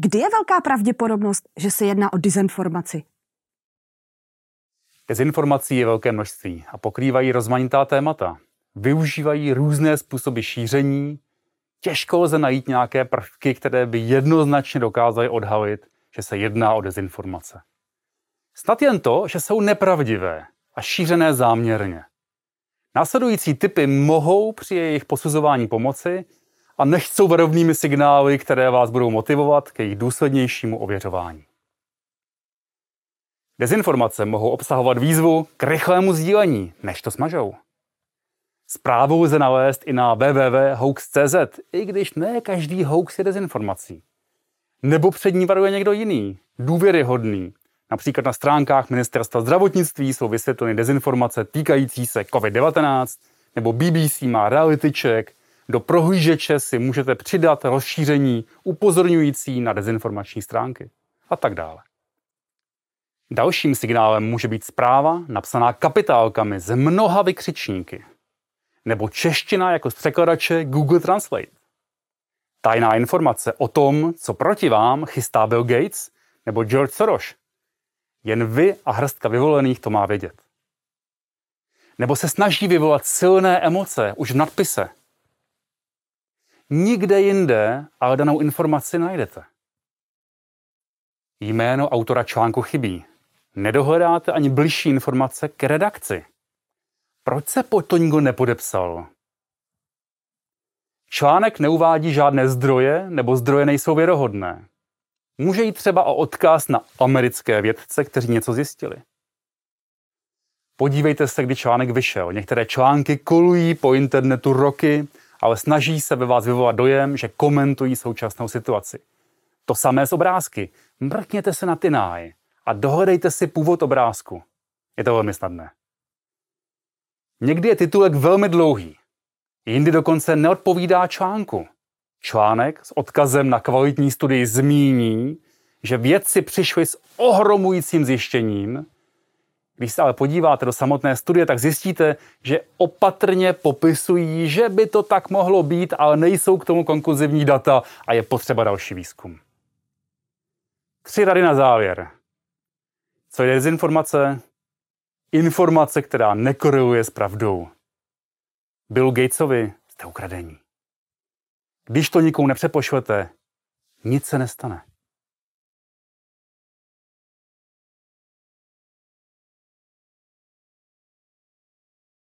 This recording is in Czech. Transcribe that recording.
Kdy je velká pravděpodobnost, že se jedná o dezinformaci? Dezinformací je velké množství a pokrývají rozmanitá témata. Využívají různé způsoby šíření, těžko lze najít nějaké prvky, které by jednoznačně dokázaly odhalit, že se jedná o dezinformace. Snad jen to, že jsou nepravdivé a šířené záměrně. Následující typy mohou při jejich posuzování pomoci a nechcou varovnými signály, které vás budou motivovat k jejich důslednějšímu ověřování. Dezinformace mohou obsahovat výzvu k rychlému sdílení, než to smažou. Zprávu lze nalézt i na www.hoax.cz, i když ne každý hoax je dezinformací. Nebo před ní varuje někdo jiný, důvěryhodný. Například na stránkách Ministerstva zdravotnictví jsou vysvětleny dezinformace týkající se COVID-19, nebo BBC má reality check, do prohlížeče si můžete přidat rozšíření upozorňující na dezinformační stránky a tak dále. Dalším signálem může být zpráva napsaná kapitálkami z mnoha vykřičníky nebo čeština jako z překladače Google Translate. Tajná informace o tom, co proti vám chystá Bill Gates nebo George Soros. Jen vy a hrstka vyvolených to má vědět. Nebo se snaží vyvolat silné emoce už v nadpise. Nikde jinde ale danou informaci najdete. Jméno autora článku chybí. Nedohledáte ani bližší informace k redakci. Proč se pod to nikdo nepodepsal? Článek neuvádí žádné zdroje, nebo zdroje nejsou věrohodné. Může jít třeba o odkaz na americké vědce, kteří něco zjistili. Podívejte se, kdy článek vyšel. Některé články kolují po internetu roky, ale snaží se ve vás vyvolat dojem, že komentují současnou situaci. To samé z obrázky. Mrkněte se na ty náje a dohledejte si původ obrázku. Je to velmi snadné. Někdy je titulek velmi dlouhý, jindy dokonce neodpovídá článku. Článek s odkazem na kvalitní studii zmíní, že vědci přišli s ohromujícím zjištěním. Když se ale podíváte do samotné studie, tak zjistíte, že opatrně popisují, že by to tak mohlo být, ale nejsou k tomu konkluzivní data a je potřeba další výzkum. Tři rady na závěr. Co je dezinformace? Informace, která nekoreluje s pravdou. Bill Gatesovi jste ukradení. Když to nikomu nepřepošlete, nic se nestane.